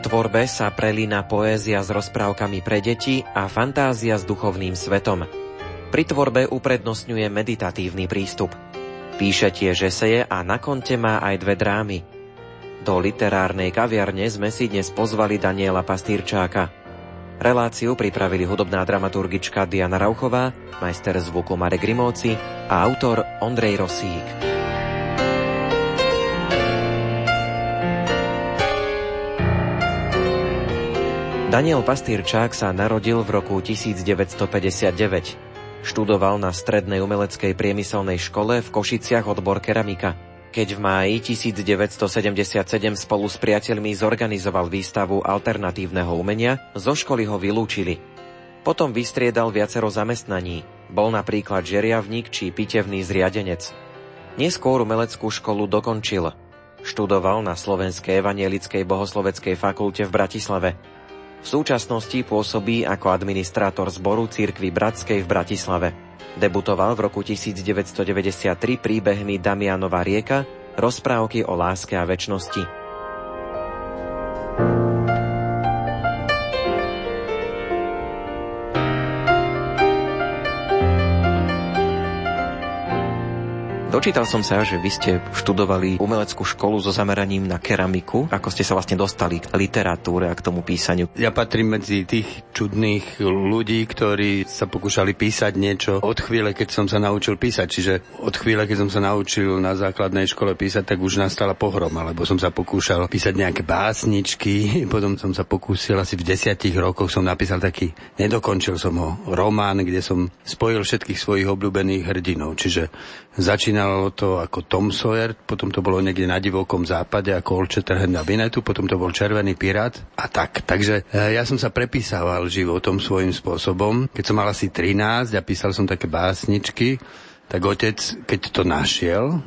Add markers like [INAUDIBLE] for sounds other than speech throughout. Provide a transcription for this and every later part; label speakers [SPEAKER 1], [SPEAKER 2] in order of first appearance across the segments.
[SPEAKER 1] Tvorbe sa prelína poézia s rozprávkami pre deti a fantázia s duchovným svetom. Pri tvorbe uprednostňuje meditatívny prístup. Píše tiež eseje a na konte má aj dve drámy. Do literárnej kaviarne sme si dnes pozvali Daniela Pastýrčáka. Reláciu pripravili hudobná dramaturgička Diana Rauchová, majster zvuku Marek Grimovci a autor Ondrej Rosík. Daniel Pastýrčák sa narodil v roku 1959. Študoval na Strednej umeleckej priemyselnej škole v Košiciach odbor keramika. Keď v máji 1977 spolu s priateľmi zorganizoval výstavu alternatívneho umenia, zo školy ho vylúčili. Potom vystriedal viacero zamestnaní. Bol napríklad žeriavník či pitevný zriadenec. Neskôr umeleckú školu dokončil. Študoval na Slovenskej evanielickej bohosloveckej fakulte v Bratislave. V súčasnosti pôsobí ako administrátor zboru Církvy Bratskej v Bratislave. Debutoval v roku 1993 príbehmi Damianova rieka, rozprávky o láske a väčšnosti. Dočítal som sa, že vy ste študovali umeleckú školu so zameraním na keramiku. Ako ste sa vlastne dostali k literatúre a k tomu písaniu?
[SPEAKER 2] Ja patrím medzi tých čudných ľudí, ktorí sa pokúšali písať niečo od chvíle, keď som sa naučil písať. Čiže od chvíle, keď som sa naučil na základnej škole písať, tak už nastala pohroma, lebo som sa pokúšal písať nejaké básničky, [LAUGHS] potom som sa pokúsil asi v desiatich rokoch som napísal taký, nedokončil som ho, román, kde som spojil všetkých svojich obľúbených hrdinov. Čiže začínal Začínalo to ako Tom Sawyer, potom to bolo niekde na divokom západe ako Old Shatterhand a Vinetu, potom to bol Červený pirát a tak. Takže e, ja som sa prepísával životom svojím spôsobom. Keď som mal asi 13 a písal som také básničky, tak otec, keď to našiel,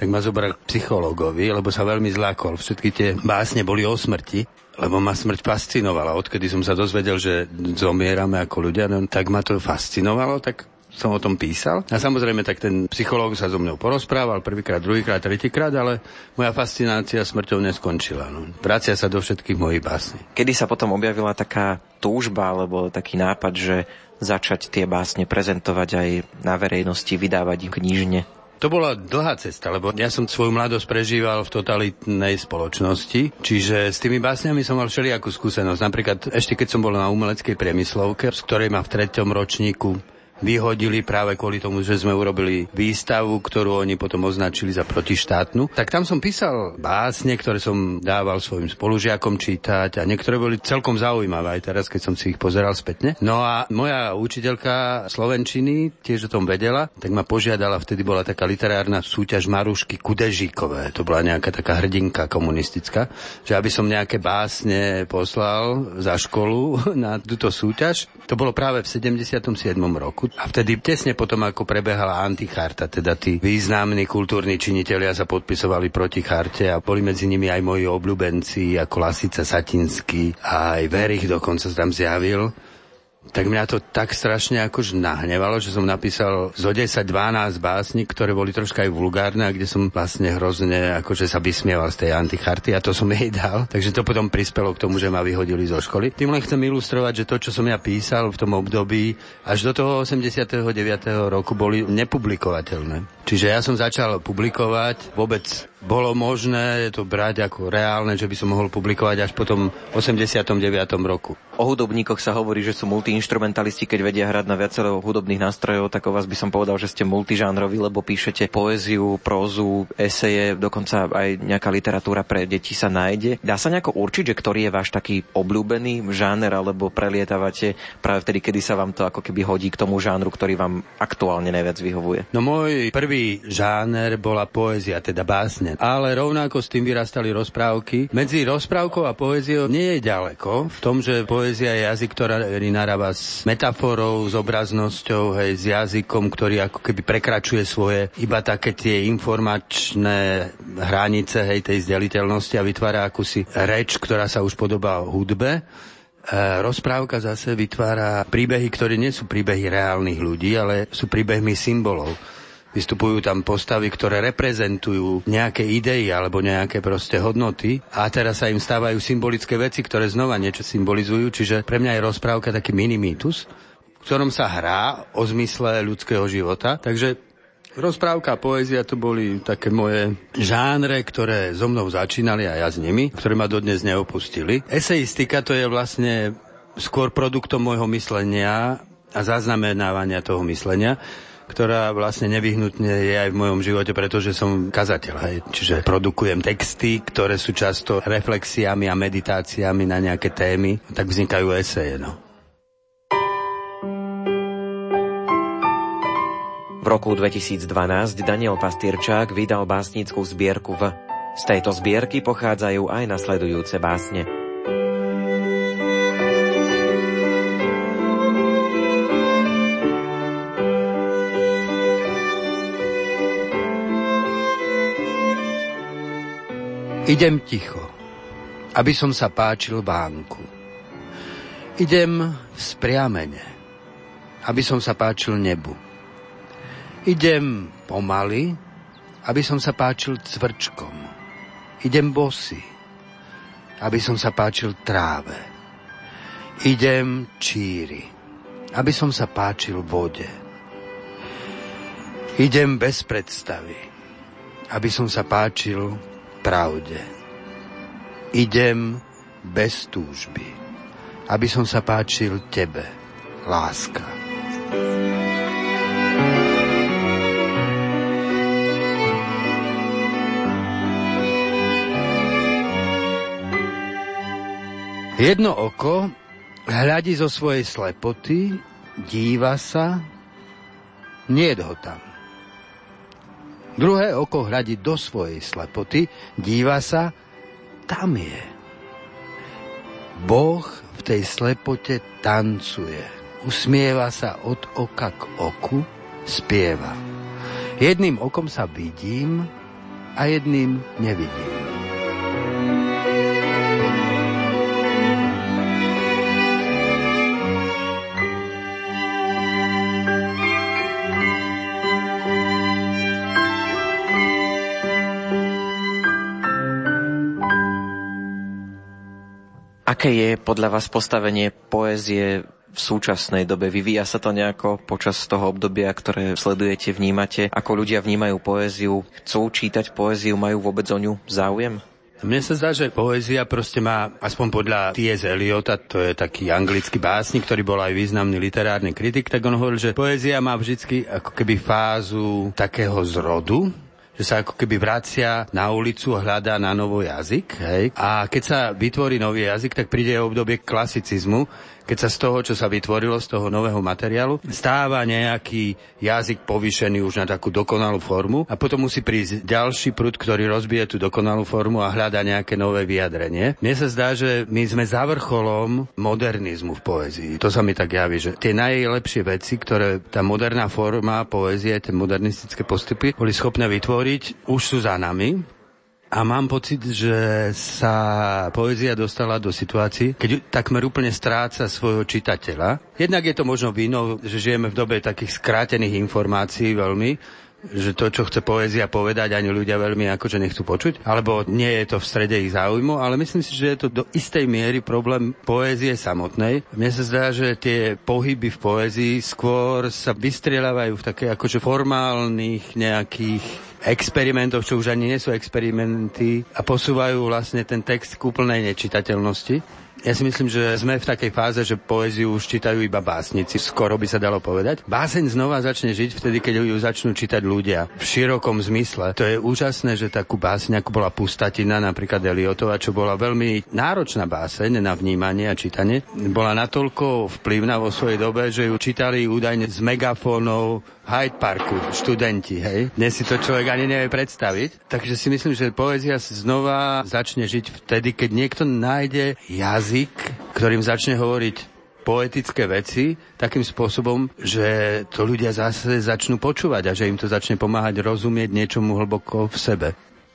[SPEAKER 2] tak ma zobral k psychologovi, lebo sa veľmi zlákol. Všetky tie básne boli o smrti lebo ma smrť fascinovala. Odkedy som sa dozvedel, že zomierame ako ľudia, no, tak ma to fascinovalo, tak som o tom písal. A samozrejme, tak ten psychológ sa so mnou porozprával prvýkrát, druhýkrát, tretíkrát, ale moja fascinácia smrťou neskončila. No. Vracia sa do všetkých mojich básní.
[SPEAKER 1] Kedy sa potom objavila taká túžba alebo taký nápad, že začať tie básne prezentovať aj na verejnosti, vydávať ich knižne?
[SPEAKER 2] To bola dlhá cesta, lebo ja som svoju mladosť prežíval v totalitnej spoločnosti, čiže s tými básňami som mal všelijakú skúsenosť. Napríklad ešte keď som bol na umeleckej priemyslovke, z ktorej ma v treťom ročníku vyhodili práve kvôli tomu, že sme urobili výstavu, ktorú oni potom označili za protištátnu. Tak tam som písal básne, ktoré som dával svojim spolužiakom čítať a niektoré boli celkom zaujímavé aj teraz, keď som si ich pozeral spätne. No a moja učiteľka Slovenčiny tiež o tom vedela, tak ma požiadala, vtedy bola taká literárna súťaž Marušky Kudežíkové, to bola nejaká taká hrdinka komunistická, že aby som nejaké básne poslal za školu [LAUGHS] na túto súťaž. To bolo práve v 77. roku a vtedy tesne potom, ako prebehala anticharta, teda tí významní kultúrni činitelia sa podpisovali proti charte a boli medzi nimi aj moji obľúbenci, ako Lasica Satinský a aj Verich dokonca sa tam zjavil tak mňa to tak strašne akož nahnevalo, že som napísal zo 10-12 básni, ktoré boli troška aj vulgárne a kde som vlastne hrozne akože sa vysmieval z tej anticharty a to som jej dal. Takže to potom prispelo k tomu, že ma vyhodili zo školy. Tým len chcem ilustrovať, že to, čo som ja písal v tom období, až do toho 89. roku boli nepublikovateľné. Čiže ja som začal publikovať vôbec bolo možné to brať ako reálne, že by som mohol publikovať až po tom 89. roku.
[SPEAKER 1] O hudobníkoch sa hovorí, že sú multiinstrumentalisti, keď vedia hrať na viacero hudobných nástrojov, tak o vás by som povedal, že ste multižánrovi, lebo píšete poéziu, prózu, eseje, dokonca aj nejaká literatúra pre deti sa nájde. Dá sa nejako určiť, že ktorý je váš taký obľúbený žáner, alebo prelietavate práve vtedy, kedy sa vám to ako keby hodí k tomu žánru, ktorý vám aktuálne najviac vyhovuje?
[SPEAKER 2] No môj prvý žáner bola poézia, teda básne jasne. Ale rovnako s tým vyrastali rozprávky. Medzi rozprávkou a poéziou nie je ďaleko v tom, že poézia je jazyk, ktorý narába s metaforou, s obraznosťou, hej, s jazykom, ktorý ako keby prekračuje svoje iba také tie informačné hranice hej, tej zdeliteľnosti a vytvára akúsi reč, ktorá sa už podobá hudbe. E, rozprávka zase vytvára príbehy, ktoré nie sú príbehy reálnych ľudí, ale sú príbehmi symbolov Vystupujú tam postavy, ktoré reprezentujú nejaké idei alebo nejaké proste hodnoty a teraz sa im stávajú symbolické veci, ktoré znova niečo symbolizujú, čiže pre mňa je rozprávka taký mini mýtus, v ktorom sa hrá o zmysle ľudského života. Takže Rozprávka a poézia to boli také moje žánre, ktoré so mnou začínali a ja s nimi, ktoré ma dodnes neopustili. Eseistika to je vlastne skôr produktom môjho myslenia a zaznamenávania toho myslenia ktorá vlastne nevyhnutne je aj v mojom živote, pretože som kazateľ. Hej. Čiže produkujem texty, ktoré sú často reflexiami a meditáciami na nejaké témy, tak vznikajú eseje. No.
[SPEAKER 1] V roku 2012 Daniel Pastierčák vydal básnickú zbierku V. Z tejto zbierky pochádzajú aj nasledujúce básne.
[SPEAKER 2] Idem ticho, aby som sa páčil vánku. Idem spriamene, aby som sa páčil nebu. Idem pomaly, aby som sa páčil cvrčkom. Idem bosy, aby som sa páčil tráve. Idem číri, aby som sa páčil vode. Idem bez predstavy, aby som sa páčil pravde. Idem bez túžby, aby som sa páčil tebe, láska. Jedno oko hľadí zo svojej slepoty, díva sa, nie ho tam. Druhé oko hľadí do svojej slepoty, díva sa, tam je. Boh v tej slepote tancuje, usmieva sa od oka k oku, spieva. Jedným okom sa vidím a jedným nevidím.
[SPEAKER 1] Aké je podľa vás postavenie poézie v súčasnej dobe? Vyvíja sa to nejako počas toho obdobia, ktoré sledujete, vnímate? Ako ľudia vnímajú poéziu? Chcú čítať poéziu? Majú vôbec o ňu záujem?
[SPEAKER 2] Mne sa zdá, že poézia proste má, aspoň podľa T.S. Eliota, to je taký anglický básnik, ktorý bol aj významný literárny kritik, tak on hovoril, že poézia má vždy ako keby fázu takého zrodu, že sa ako keby vracia na ulicu a hľadá na novo jazyk. Hej? A keď sa vytvorí nový jazyk, tak príde obdobie klasicizmu, keď sa z toho, čo sa vytvorilo, z toho nového materiálu, stáva nejaký jazyk povýšený už na takú dokonalú formu a potom musí prísť ďalší prúd, ktorý rozbije tú dokonalú formu a hľada nejaké nové vyjadrenie. Mne sa zdá, že my sme za vrcholom modernizmu v poézii. To sa mi tak javí, že tie najlepšie veci, ktoré tá moderná forma poézie, tie modernistické postupy boli schopné vytvoriť, už sú za nami. A mám pocit, že sa poézia dostala do situácií, keď takmer úplne stráca svojho čitateľa. Jednak je to možno víno, že žijeme v dobe takých skrátených informácií veľmi, že to, čo chce poézia povedať, ani ľudia veľmi akože nechcú počuť, alebo nie je to v strede ich záujmu, ale myslím si, že je to do istej miery problém poézie samotnej. Mne sa zdá, že tie pohyby v poézii skôr sa vystrieľavajú v také akože formálnych nejakých experimentov, čo už ani nie sú experimenty a posúvajú vlastne ten text k úplnej nečitateľnosti. Ja si myslím, že sme v takej fáze, že poéziu už čítajú iba básnici, skoro by sa dalo povedať. Báseň znova začne žiť vtedy, keď ju začnú čítať ľudia v širokom zmysle. To je úžasné, že takú báseň, ako bola Pustatina, napríklad Eliotova, čo bola veľmi náročná báseň na vnímanie a čítanie, bola natoľko vplyvná vo svojej dobe, že ju čítali údajne z megafónov Hyde Parku, študenti, hej. Dnes si to človek ani nevie predstaviť. Takže si myslím, že poézia znova začne žiť vtedy, keď niekto nájde jazyk, ktorým začne hovoriť poetické veci takým spôsobom, že to ľudia zase začnú počúvať a že im to začne pomáhať rozumieť niečomu hlboko v sebe.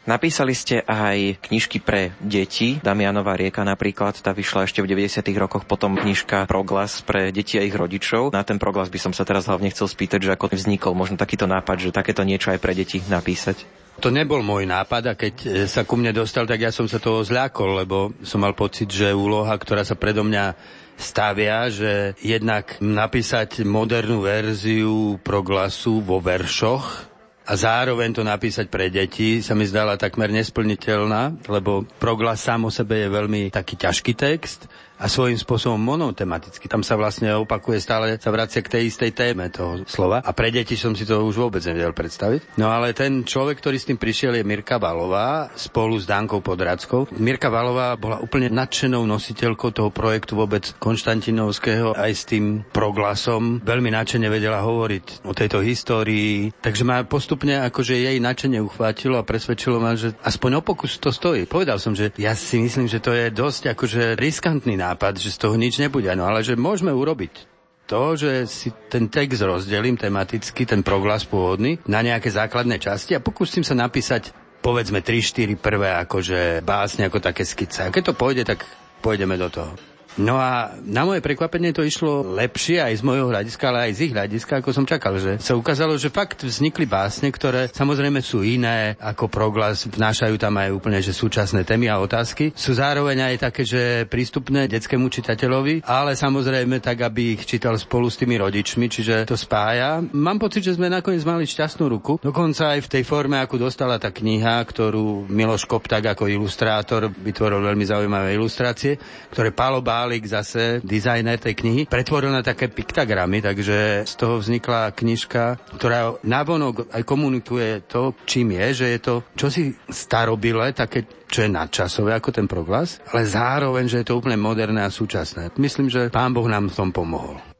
[SPEAKER 1] Napísali ste aj knižky pre deti. Damianová rieka napríklad, tá vyšla ešte v 90. rokoch, potom knižka Proglas pre deti a ich rodičov. Na ten proglas by som sa teraz hlavne chcel spýtať, že ako vznikol možno takýto nápad, že takéto niečo aj pre deti napísať.
[SPEAKER 2] To nebol môj nápad a keď e, sa ku mne dostal, tak ja som sa toho zľakol, lebo som mal pocit, že úloha, ktorá sa predo mňa stavia, že jednak napísať modernú verziu proglasu vo veršoch, a zároveň to napísať pre deti sa mi zdala takmer nesplniteľná, lebo proglas sám o sebe je veľmi taký ťažký text a svojím spôsobom monotematicky. Tam sa vlastne opakuje stále, sa vracia k tej istej téme toho slova. A pre deti som si to už vôbec nevedel predstaviť. No ale ten človek, ktorý s tým prišiel, je Mirka Valová spolu s Dankou Podradskou. Mirka Valová bola úplne nadšenou nositeľkou toho projektu vôbec Konštantinovského aj s tým proglasom. Veľmi nadšene vedela hovoriť o tejto histórii. Takže ma postupne akože jej nadšenie uchvátilo a presvedčilo ma, že aspoň o pokus to stojí. Povedal som, že ja si myslím, že to je dosť akože riskantný nápad nápad, že z toho nič nebude. No ale že môžeme urobiť to, že si ten text rozdelím tematicky, ten proglas pôvodný, na nejaké základné časti a pokúsim sa napísať povedzme 3-4 prvé akože básne, ako také skice. A keď to pôjde, tak pôjdeme do toho. No a na moje prekvapenie to išlo lepšie aj z môjho hľadiska, ale aj z ich hľadiska, ako som čakal, že sa ukázalo, že fakt vznikli básne, ktoré samozrejme sú iné ako proglas, vnášajú tam aj úplne že súčasné témy a otázky. Sú zároveň aj také, že prístupné detskému čitateľovi, ale samozrejme tak, aby ich čítal spolu s tými rodičmi, čiže to spája. Mám pocit, že sme nakoniec mali šťastnú ruku. Dokonca aj v tej forme, ako dostala tá kniha, ktorú Miloš Koptak ako ilustrátor vytvoril veľmi zaujímavé ilustrácie, ktoré Pálo Bálik, zase dizajner tej knihy, pretvoril na také piktagramy, takže z toho vznikla knižka, ktorá navonok aj komunikuje to, čím je, že je to čosi starobile, také čo je nadčasové ako ten proglas, ale zároveň, že je to úplne moderné a súčasné. Myslím, že pán Boh nám v tom pomohol.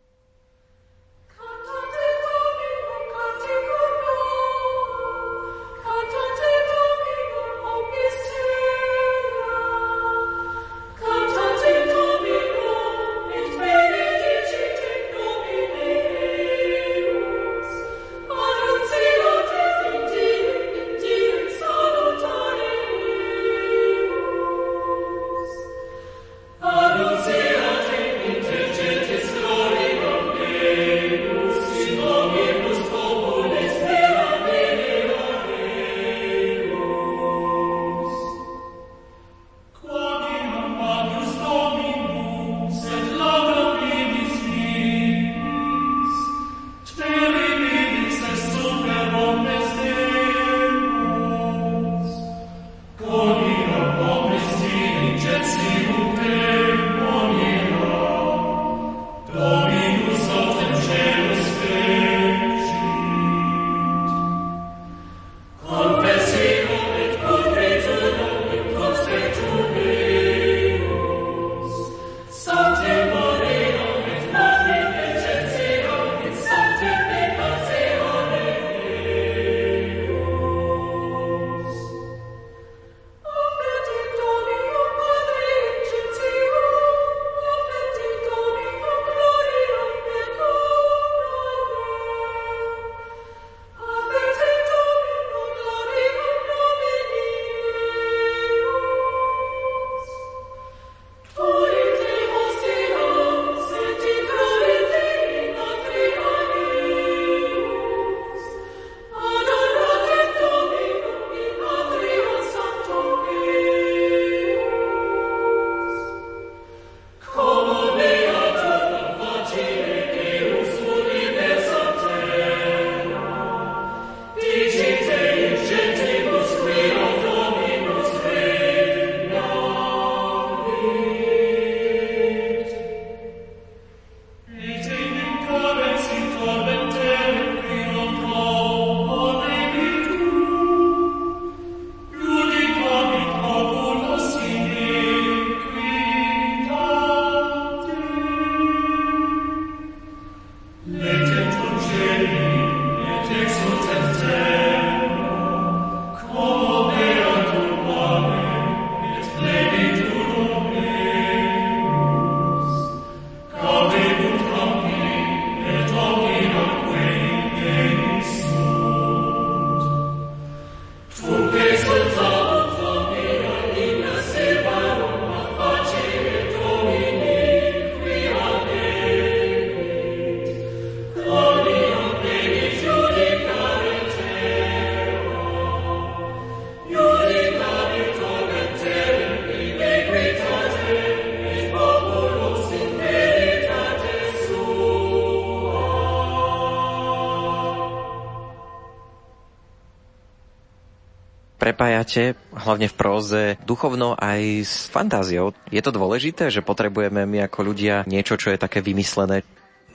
[SPEAKER 1] Prepájate, hlavne v próze, duchovno aj s fantáziou. Je to dôležité, že potrebujeme my ako ľudia niečo, čo je také vymyslené?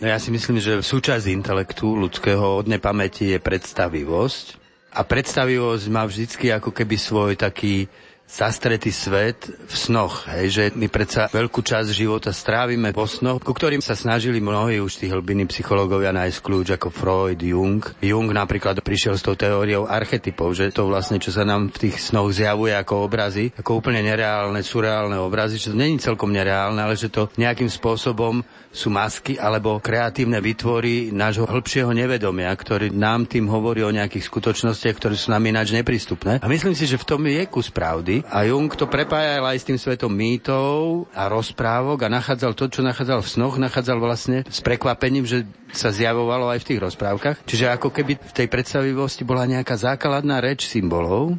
[SPEAKER 2] No ja si myslím, že súčasť intelektu ľudského od nepamäti je predstavivosť. A predstavivosť má vždycky ako keby svoj taký zastretý svet v snoch, hej, že my predsa veľkú časť života strávime vo snoch, ku ktorým sa snažili mnohí už tí hlbiny psychológovia nájsť kľúč ako Freud, Jung. Jung napríklad prišiel s tou teóriou archetypov, že to vlastne, čo sa nám v tých snoch zjavuje ako obrazy, ako úplne nereálne, surreálne obrazy, že to není celkom nereálne, ale že to nejakým spôsobom sú masky alebo kreatívne vytvory nášho hĺbšieho nevedomia, ktorý nám tým hovorí o nejakých skutočnostiach, ktoré sú nám ináč neprístupné. A myslím si, že v tom je kus pravdy. A Jung to prepájal aj s tým svetom mýtov a rozprávok a nachádzal to, čo nachádzal v snoch, nachádzal vlastne s prekvapením, že sa zjavovalo aj v tých rozprávkach. Čiže ako keby v tej predstavivosti bola nejaká základná reč symbolov,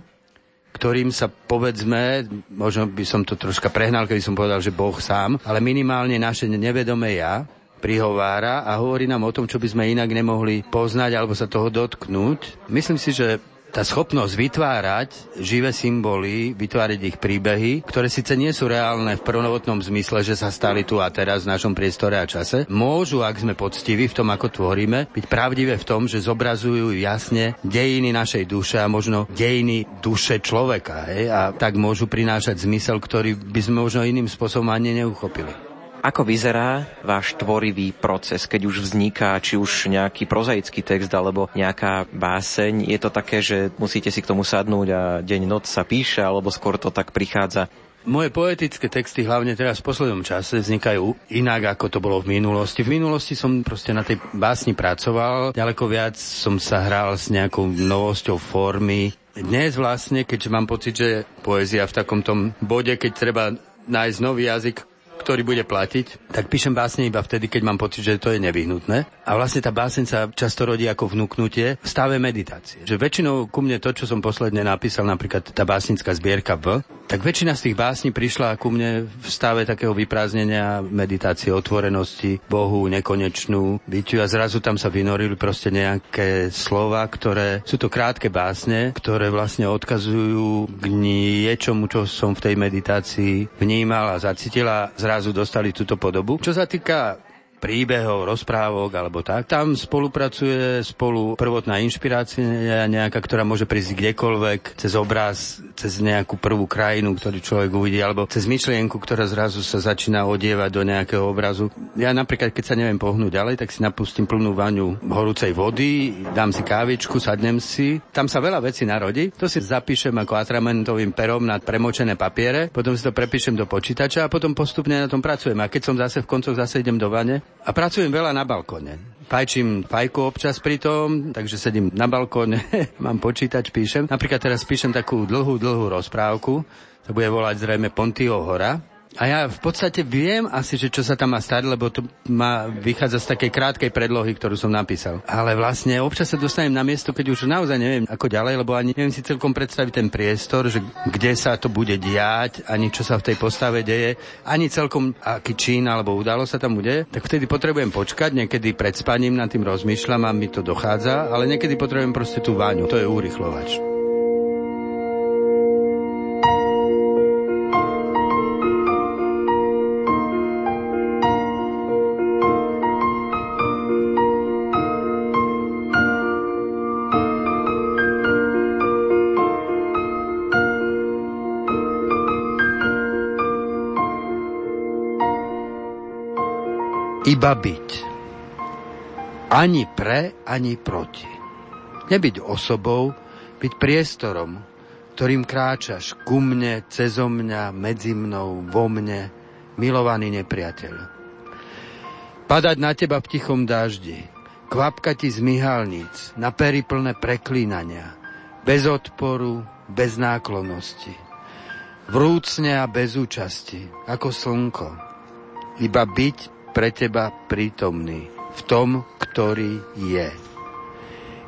[SPEAKER 2] ktorým sa povedzme, možno by som to troška prehnal, keby som povedal, že Boh sám, ale minimálne naše nevedomé ja prihovára a hovorí nám o tom, čo by sme inak nemohli poznať alebo sa toho dotknúť. Myslím si, že tá schopnosť vytvárať živé symboly, vytvárať ich príbehy, ktoré síce nie sú reálne v prvotnom zmysle, že sa stali tu a teraz v našom priestore a čase, môžu, ak sme poctiví v tom, ako tvoríme, byť pravdivé v tom, že zobrazujú jasne dejiny našej duše a možno dejiny duše človeka. Hej? A tak môžu prinášať zmysel, ktorý by sme možno iným spôsobom ani neuchopili.
[SPEAKER 1] Ako vyzerá váš tvorivý proces, keď už vzniká či už nejaký prozaický text alebo nejaká báseň? Je to také, že musíte si k tomu sadnúť a deň noc sa píše, alebo skôr to tak prichádza?
[SPEAKER 2] Moje poetické texty, hlavne teraz v poslednom čase, vznikajú inak, ako to bolo v minulosti. V minulosti som proste na tej básni pracoval, ďaleko viac som sa hral s nejakou novosťou formy. Dnes vlastne, keďže mám pocit, že poézia v takom tom bode, keď treba nájsť nový jazyk, ktorý bude platiť, tak píšem básne iba vtedy, keď mám pocit, že to je nevyhnutné. A vlastne tá báseň sa často rodí ako vnúknutie v stave meditácie. Že väčšinou ku mne to, čo som posledne napísal, napríklad tá básnická zbierka V, tak väčšina z tých básní prišla ku mne v stave takého vyprázdnenia, meditácie, otvorenosti, Bohu, nekonečnú bytiu a zrazu tam sa vynorili proste nejaké slova, ktoré sú to krátke básne, ktoré vlastne odkazujú k niečomu, čo som v tej meditácii vnímal a zacítila. Zrazu dostali túto podobu. Čo sa týka príbehov, rozprávok alebo tak. Tam spolupracuje spolu prvotná inšpirácia nejaká, ktorá môže prísť kdekoľvek, cez obraz, cez nejakú prvú krajinu, ktorý človek uvidí, alebo cez myšlienku, ktorá zrazu sa začína odievať do nejakého obrazu. Ja napríklad, keď sa neviem pohnúť ďalej, tak si napustím plnú vaňu horúcej vody, dám si kávičku, sadnem si. Tam sa veľa vecí narodí. To si zapíšem ako atramentovým perom na premočené papiere, potom si to prepíšem do počítača a potom postupne na tom pracujem. A keď som zase v koncoch zase idem do vane, a pracujem veľa na balkone. Fajčím fajku občas pri tom, takže sedím na balkóne, [LAUGHS] mám počítač, píšem. Napríklad teraz píšem takú dlhú, dlhú rozprávku, to bude volať zrejme Pontio hora. A ja v podstate viem asi, že čo sa tam má stať, lebo to má vychádza z takej krátkej predlohy, ktorú som napísal. Ale vlastne občas sa dostanem na miesto, keď už naozaj neviem ako ďalej, lebo ani neviem si celkom predstaviť ten priestor, že kde sa to bude diať, ani čo sa v tej postave deje, ani celkom aký čín alebo udalo sa tam udeje, tak vtedy potrebujem počkať, niekedy pred spaním nad tým rozmýšľam a mi to dochádza, ale niekedy potrebujem proste tú váňu, to je úrychlovač. Iba byť. Ani pre, ani proti. Nebyť osobou, byť priestorom, ktorým kráčaš ku mne, cezo mňa, medzi mnou, vo mne, milovaný nepriateľ. Padať na teba v tichom daždi, kvapka ti z myhalníc, na pery preklínania, bez odporu, bez náklonnosti. Vrúcne a bez účasti, ako slnko. Iba byť pre teba prítomný v tom, ktorý je.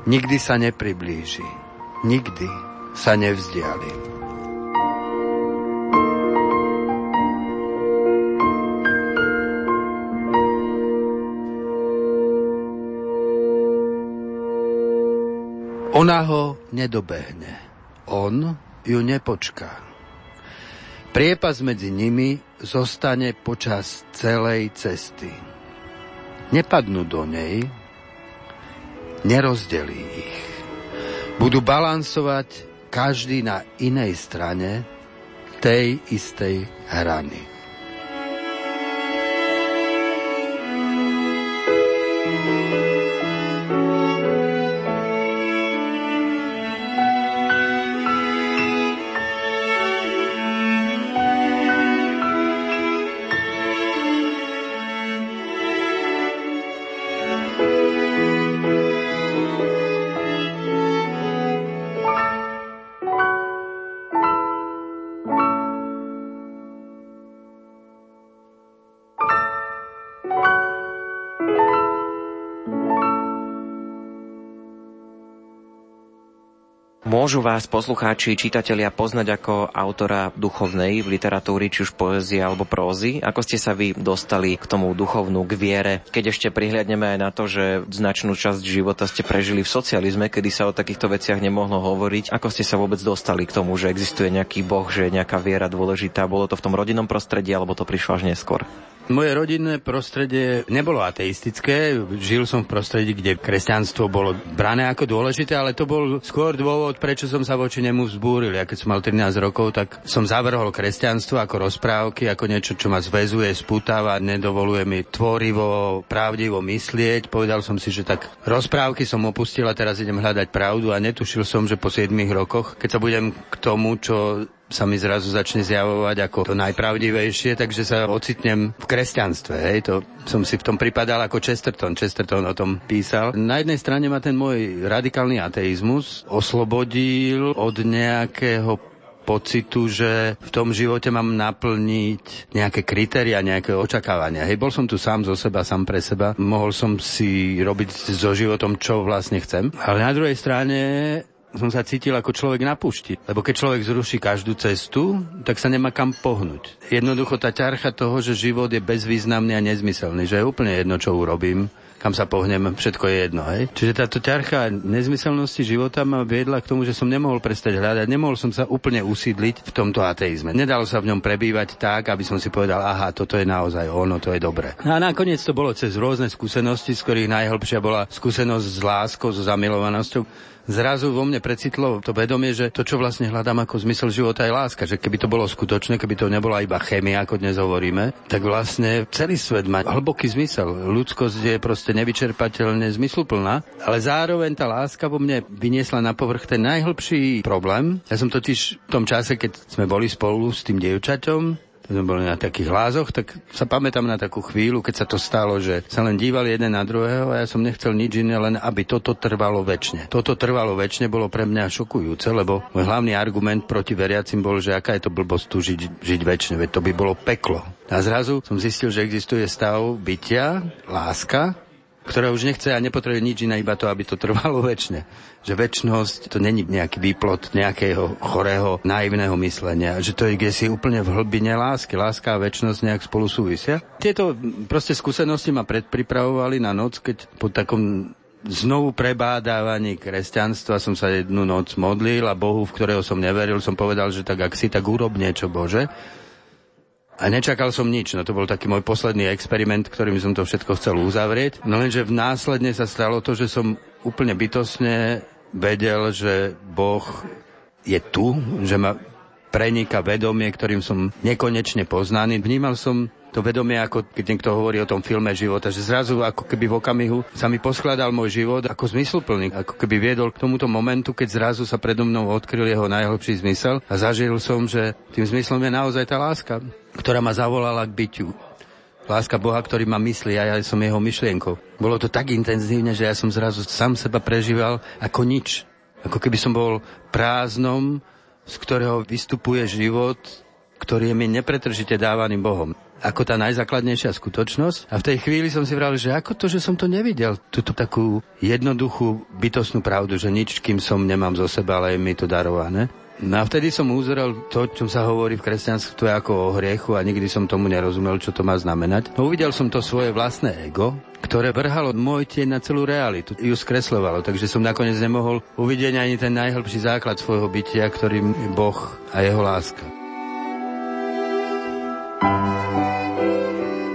[SPEAKER 2] Nikdy sa nepriblíži, nikdy sa nevzdiali. Ona ho nedobehne. On ju nepočká. Priepas medzi nimi zostane počas celej cesty. Nepadnú do nej, nerozdelí ich. Budú balansovať každý na inej strane tej istej hrany.
[SPEAKER 1] Môžu vás poslucháči, čitatelia poznať ako autora duchovnej v literatúry, či už poézie alebo prózy? Ako ste sa vy dostali k tomu duchovnú, k viere? Keď ešte prihliadneme aj na to, že značnú časť života ste prežili v socializme, kedy sa o takýchto veciach nemohlo hovoriť, ako ste sa vôbec dostali k tomu, že existuje nejaký boh, že je nejaká viera dôležitá? Bolo to v tom rodinnom prostredí alebo to prišlo až neskôr?
[SPEAKER 2] Moje rodinné prostredie nebolo ateistické. Žil som v prostredí, kde kresťanstvo bolo brané ako dôležité, ale to bol skôr dôvod, prečo som sa voči nemu vzbúril. Ja keď som mal 13 rokov, tak som zavrhol kresťanstvo ako rozprávky, ako niečo, čo ma zväzuje, spútava, nedovoluje mi tvorivo, pravdivo myslieť. Povedal som si, že tak rozprávky som opustil a teraz idem hľadať pravdu a netušil som, že po 7 rokoch, keď sa budem k tomu, čo sa mi zrazu začne zjavovať ako to najpravdivejšie, takže sa ocitnem v kresťanstve. Hej. To som si v tom pripadal ako Chesterton. Chesterton o tom písal. Na jednej strane ma ten môj radikálny ateizmus oslobodil od nejakého pocitu, že v tom živote mám naplniť nejaké kritéria, nejaké očakávania. Hej, bol som tu sám zo seba, sám pre seba. Mohol som si robiť so životom, čo vlastne chcem. Ale na druhej strane som sa cítil ako človek na pušti. Lebo keď človek zruší každú cestu, tak sa nemá kam pohnúť. Jednoducho tá ťarcha toho, že život je bezvýznamný a nezmyselný, že je úplne jedno, čo urobím, kam sa pohnem, všetko je jedno. Hej? Čiže táto ťarcha nezmyselnosti života ma viedla k tomu, že som nemohol prestať hľadať, nemohol som sa úplne usídliť v tomto ateizme. Nedalo sa v ňom prebývať tak, aby som si povedal, aha, toto je naozaj ono, to je dobré. A nakoniec to bolo cez rôzne skúsenosti, z ktorých najhlbšia bola skúsenosť s láskou, so zamilovanosťou zrazu vo mne precitlo to vedomie, že to, čo vlastne hľadám ako zmysel života je láska, že keby to bolo skutočné, keby to nebola iba chémia, ako dnes hovoríme, tak vlastne celý svet má hlboký zmysel. Ľudskosť je proste nevyčerpateľne zmysluplná, ale zároveň tá láska vo mne vyniesla na povrch ten najhlbší problém. Ja som totiž v tom čase, keď sme boli spolu s tým dievčaťom, sme boli na takých hlázoch, tak sa pamätám na takú chvíľu, keď sa to stalo, že sa len dívali jeden na druhého a ja som nechcel nič iné, len aby toto trvalo väčšine. Toto trvalo väčšine bolo pre mňa šokujúce, lebo môj hlavný argument proti veriacim bol, že aká je to blbosť tu žiť, žiť väčšine, veď to by bolo peklo. A zrazu som zistil, že existuje stav bytia, láska, ktorá už nechce a nepotrebuje nič iné, iba to, aby to trvalo [LAUGHS] väčšine. Že väčšnosť to není nejaký výplot nejakého chorého, naivného myslenia, že to je kde si úplne v hlbine lásky. Láska a väčšnosť nejak spolu súvisia. Tieto proste skúsenosti ma predpripravovali na noc, keď po takom znovu prebádávaní kresťanstva som sa jednu noc modlil a Bohu, v ktorého som neveril, som povedal, že tak ak si, tak urob niečo, Bože. A nečakal som nič, no to bol taký môj posledný experiment, ktorým som to všetko chcel uzavrieť. No lenže v následne sa stalo to, že som úplne bytosne vedel, že Boh je tu, že ma prenika vedomie, ktorým som nekonečne poznaný. Vnímal som to vedomie, ako keď niekto hovorí o tom filme života, že zrazu ako keby v okamihu sa mi poskladal môj život ako zmysluplný, ako keby viedol k tomuto momentu, keď zrazu sa predo mnou odkryl jeho najhlbší zmysel a zažil som, že tým zmyslom je naozaj tá láska ktorá ma zavolala k byťu. Láska Boha, ktorý ma myslí a ja som jeho myšlienkou. Bolo to tak intenzívne, že ja som zrazu sám seba prežíval ako nič. Ako keby som bol prázdnom, z ktorého vystupuje život, ktorý je mi nepretržite dávaný Bohom. Ako tá najzákladnejšia skutočnosť. A v tej chvíli som si vral, že ako to, že som to nevidel. Túto takú jednoduchú bytostnú pravdu, že nič, kým som nemám zo seba, ale je mi to darované. No a vtedy som uzrel to, čo sa hovorí v kresťanstve ako o hriechu a nikdy som tomu nerozumel, čo to má znamenať. No uvidel som to svoje vlastné ego, ktoré vrhalo môj tieň na celú realitu. Ju skreslovalo, takže som nakoniec nemohol uvidieť ani ten najhlbší základ svojho bytia, ktorým je Boh a jeho láska.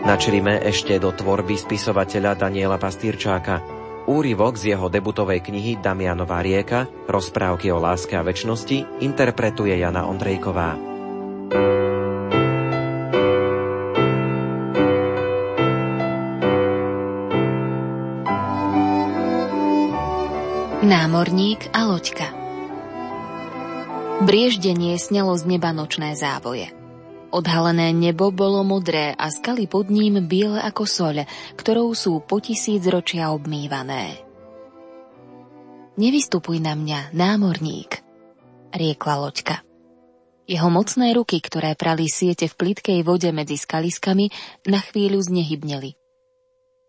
[SPEAKER 1] Načrime ešte do tvorby spisovateľa Daniela Pastýrčáka. Úryvok z jeho debutovej knihy Damianová rieka, rozprávky o láske a väčšnosti, interpretuje Jana Ondrejková.
[SPEAKER 3] Námorník a loďka Brieždenie snelo z neba nočné závoje. Odhalené nebo bolo modré a skaly pod ním biele ako soľ, ktorou sú po tisíc ročia obmývané. Nevystupuj na mňa, námorník, riekla loďka. Jeho mocné ruky, ktoré prali siete v plitkej vode medzi skaliskami, na chvíľu znehybneli.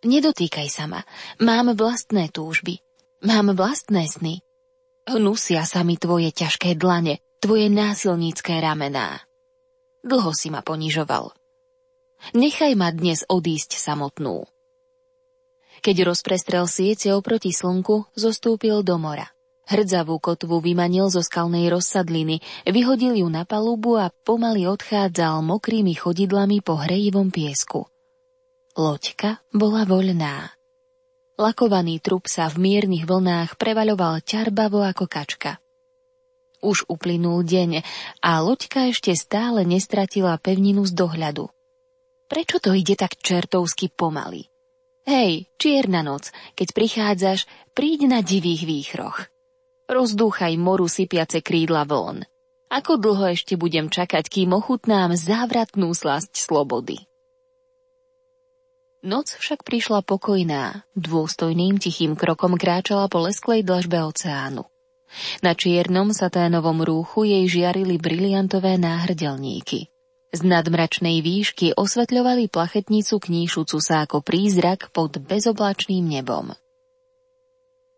[SPEAKER 3] Nedotýkaj sa ma, mám vlastné túžby, mám vlastné sny. Hnusia sa mi tvoje ťažké dlane, tvoje násilnícke ramená. Dlho si ma ponižoval. Nechaj ma dnes odísť samotnú. Keď rozprestrel siete oproti slnku, zostúpil do mora. Hrdzavú kotvu vymanil zo skalnej rozsadliny, vyhodil ju na palubu a pomaly odchádzal mokrými chodidlami po hrejivom piesku. Loďka bola voľná. Lakovaný trup sa v miernych vlnách prevaľoval ťarbavo ako kačka. Už uplynul deň a loďka ešte stále nestratila pevninu z dohľadu. Prečo to ide tak čertovsky pomaly? Hej, čierna noc, keď prichádzaš, príď na divých výchroch. Rozdúchaj moru sypiace krídla von. Ako dlho ešte budem čakať, kým ochutnám závratnú slasť slobody? Noc však prišla pokojná, dôstojným tichým krokom kráčala po lesklej dlažbe oceánu. Na čiernom saténovom rúchu jej žiarili briliantové náhrdelníky. Z nadmračnej výšky osvetľovali plachetnicu kníšucu sa ako prízrak pod bezoblačným nebom.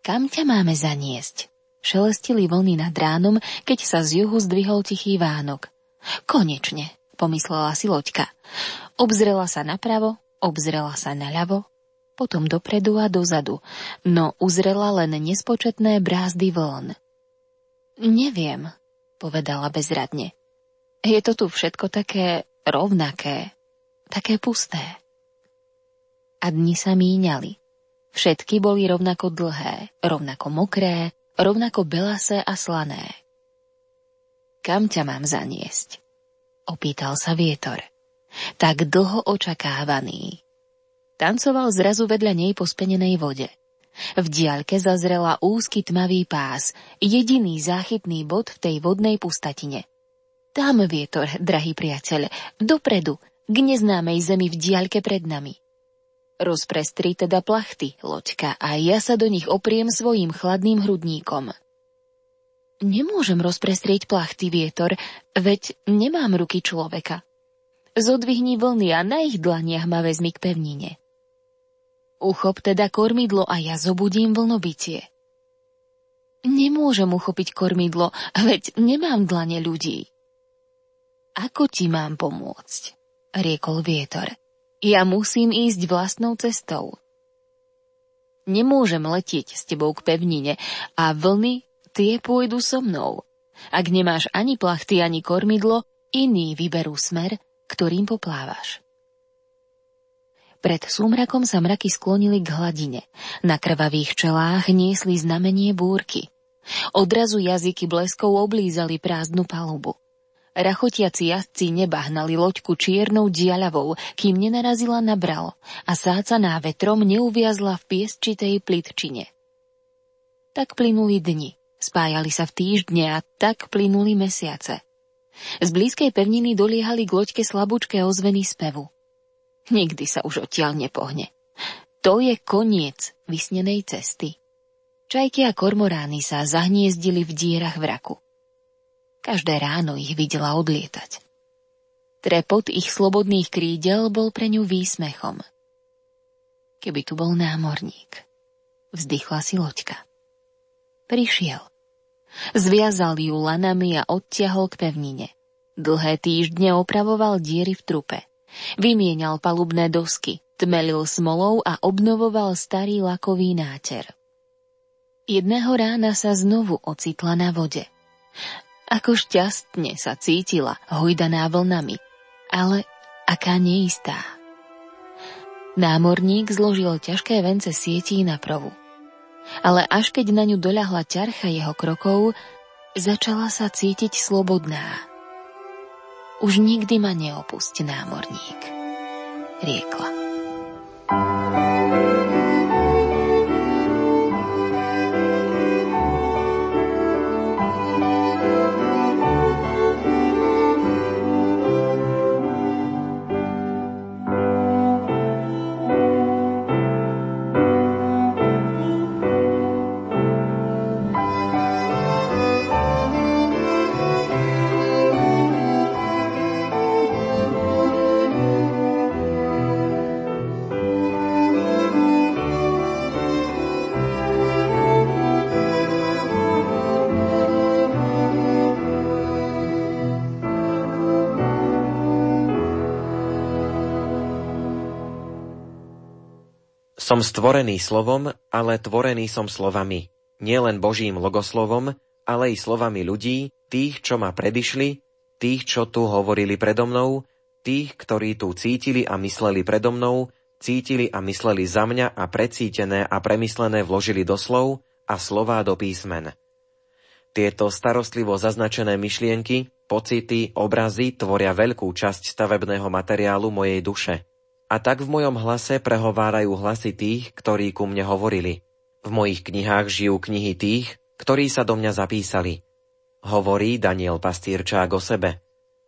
[SPEAKER 3] Kam ťa máme zaniesť? Šelestili vlny nad ránom, keď sa z juhu zdvihol tichý vánok. Konečne, pomyslela si loďka. Obzrela sa napravo, obzrela sa naľavo, potom dopredu a dozadu, no uzrela len nespočetné brázdy vln. Neviem, povedala bezradne. Je to tu všetko také rovnaké, také pusté. A dni sa míňali. Všetky boli rovnako dlhé, rovnako mokré, rovnako belasé a slané. Kam ťa mám zaniesť? Opýtal sa vietor. Tak dlho očakávaný. Tancoval zrazu vedľa nej po spenenej vode. V diaľke zazrela úzky tmavý pás, jediný záchytný bod v tej vodnej pustatine. Tam vietor, drahý priateľ, dopredu, k neznámej zemi v diaľke pred nami. Rozprestri teda plachty, loďka, a ja sa do nich opriem svojim chladným hrudníkom. Nemôžem rozprestrieť plachty, vietor, veď nemám ruky človeka. Zodvihni vlny a na ich dlaniach ma vezmi k pevnine. Uchop teda kormidlo a ja zobudím vlnobytie. Nemôžem uchopiť kormidlo, veď nemám dlane ľudí. Ako ti mám pomôcť? riekol vietor. Ja musím ísť vlastnou cestou. Nemôžem letieť s tebou k pevnine a vlny tie pôjdu so mnou. Ak nemáš ani plachty, ani kormidlo, iní vyberú smer, ktorým poplávaš. Pred súmrakom sa mraky sklonili k hladine. Na krvavých čelách niesli znamenie búrky. Odrazu jazyky bleskov oblízali prázdnu palubu. Rachotiaci jazdci nebahnali loďku čiernou diaľavou, kým nenarazila na bralo a sácaná vetrom neuviazla v piesčitej plitčine. Tak plynuli dni, spájali sa v týždne a tak plynuli mesiace. Z blízkej pevniny doliehali k loďke slabúčké ozveny spevu. Nikdy sa už odtiaľ nepohne. To je koniec vysnenej cesty. Čajky a kormorány sa zahniezdili v dierach vraku. Každé ráno ich videla odlietať. Trepot ich slobodných krídel bol pre ňu výsmechom. Keby tu bol námorník, vzdychla si loďka. Prišiel. Zviazal ju lanami a odtiahol k pevnine. Dlhé týždne opravoval diery v trupe. Vymienial palubné dosky, tmelil smolou a obnovoval starý lakový náter. Jedného rána sa znovu ocitla na vode. Ako šťastne sa cítila, hojdaná vlnami, ale aká neistá. Námorník zložil ťažké vence sietí na provu. Ale až keď na ňu doľahla ťarcha jeho krokov, začala sa cítiť slobodná. Už nikdy ma neopusť, námorník, riekla.
[SPEAKER 1] Som stvorený slovom, ale tvorený som slovami. Nielen Božím logoslovom, ale i slovami ľudí, tých, čo ma predišli, tých, čo tu hovorili predo mnou, tých, ktorí tu cítili a mysleli predo mnou, cítili a mysleli za mňa a precítené a premyslené vložili do slov a slová do písmen. Tieto starostlivo zaznačené myšlienky, pocity, obrazy tvoria veľkú časť stavebného materiálu mojej duše – a tak v mojom hlase prehovárajú hlasy tých, ktorí ku mne hovorili. V mojich knihách žijú knihy tých, ktorí sa do mňa zapísali. Hovorí Daniel Pastýrčák o sebe.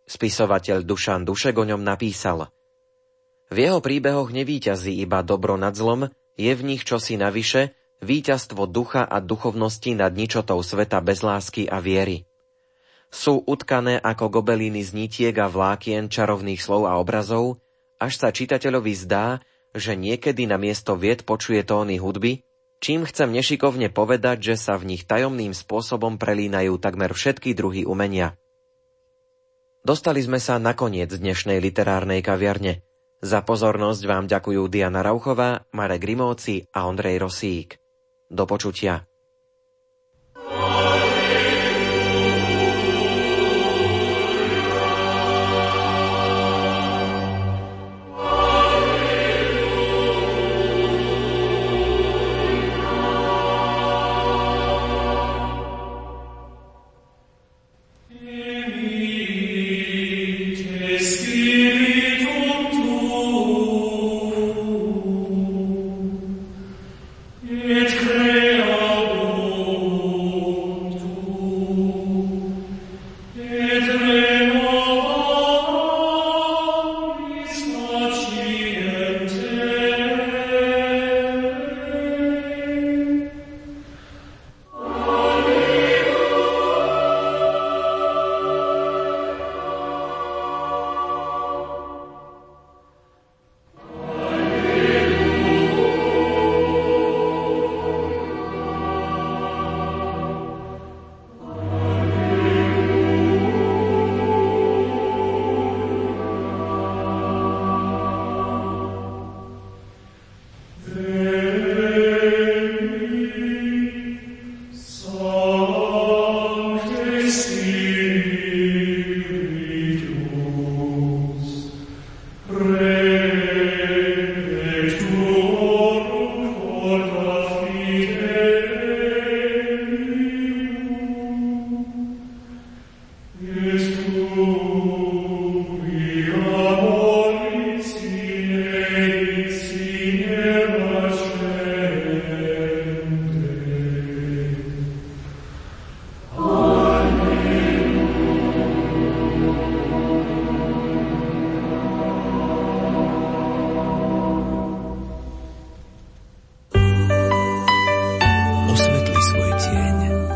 [SPEAKER 1] Spisovateľ Dušan Dušek o ňom napísal. V jeho príbehoch nevíťazí iba dobro nad zlom, je v nich čosi navyše, víťazstvo ducha a duchovnosti nad ničotou sveta bez lásky a viery. Sú utkané ako gobelíny z nitiek a vlákien čarovných slov a obrazov, až sa čitateľovi zdá, že niekedy na miesto vied počuje tóny hudby, čím chcem nešikovne povedať, že sa v nich tajomným spôsobom prelínajú takmer všetky druhy umenia. Dostali sme sa na koniec dnešnej literárnej kaviarne. Za pozornosť vám ďakujú Diana Rauchová, Marek Grimovci a Ondrej Rosík. Do počutia.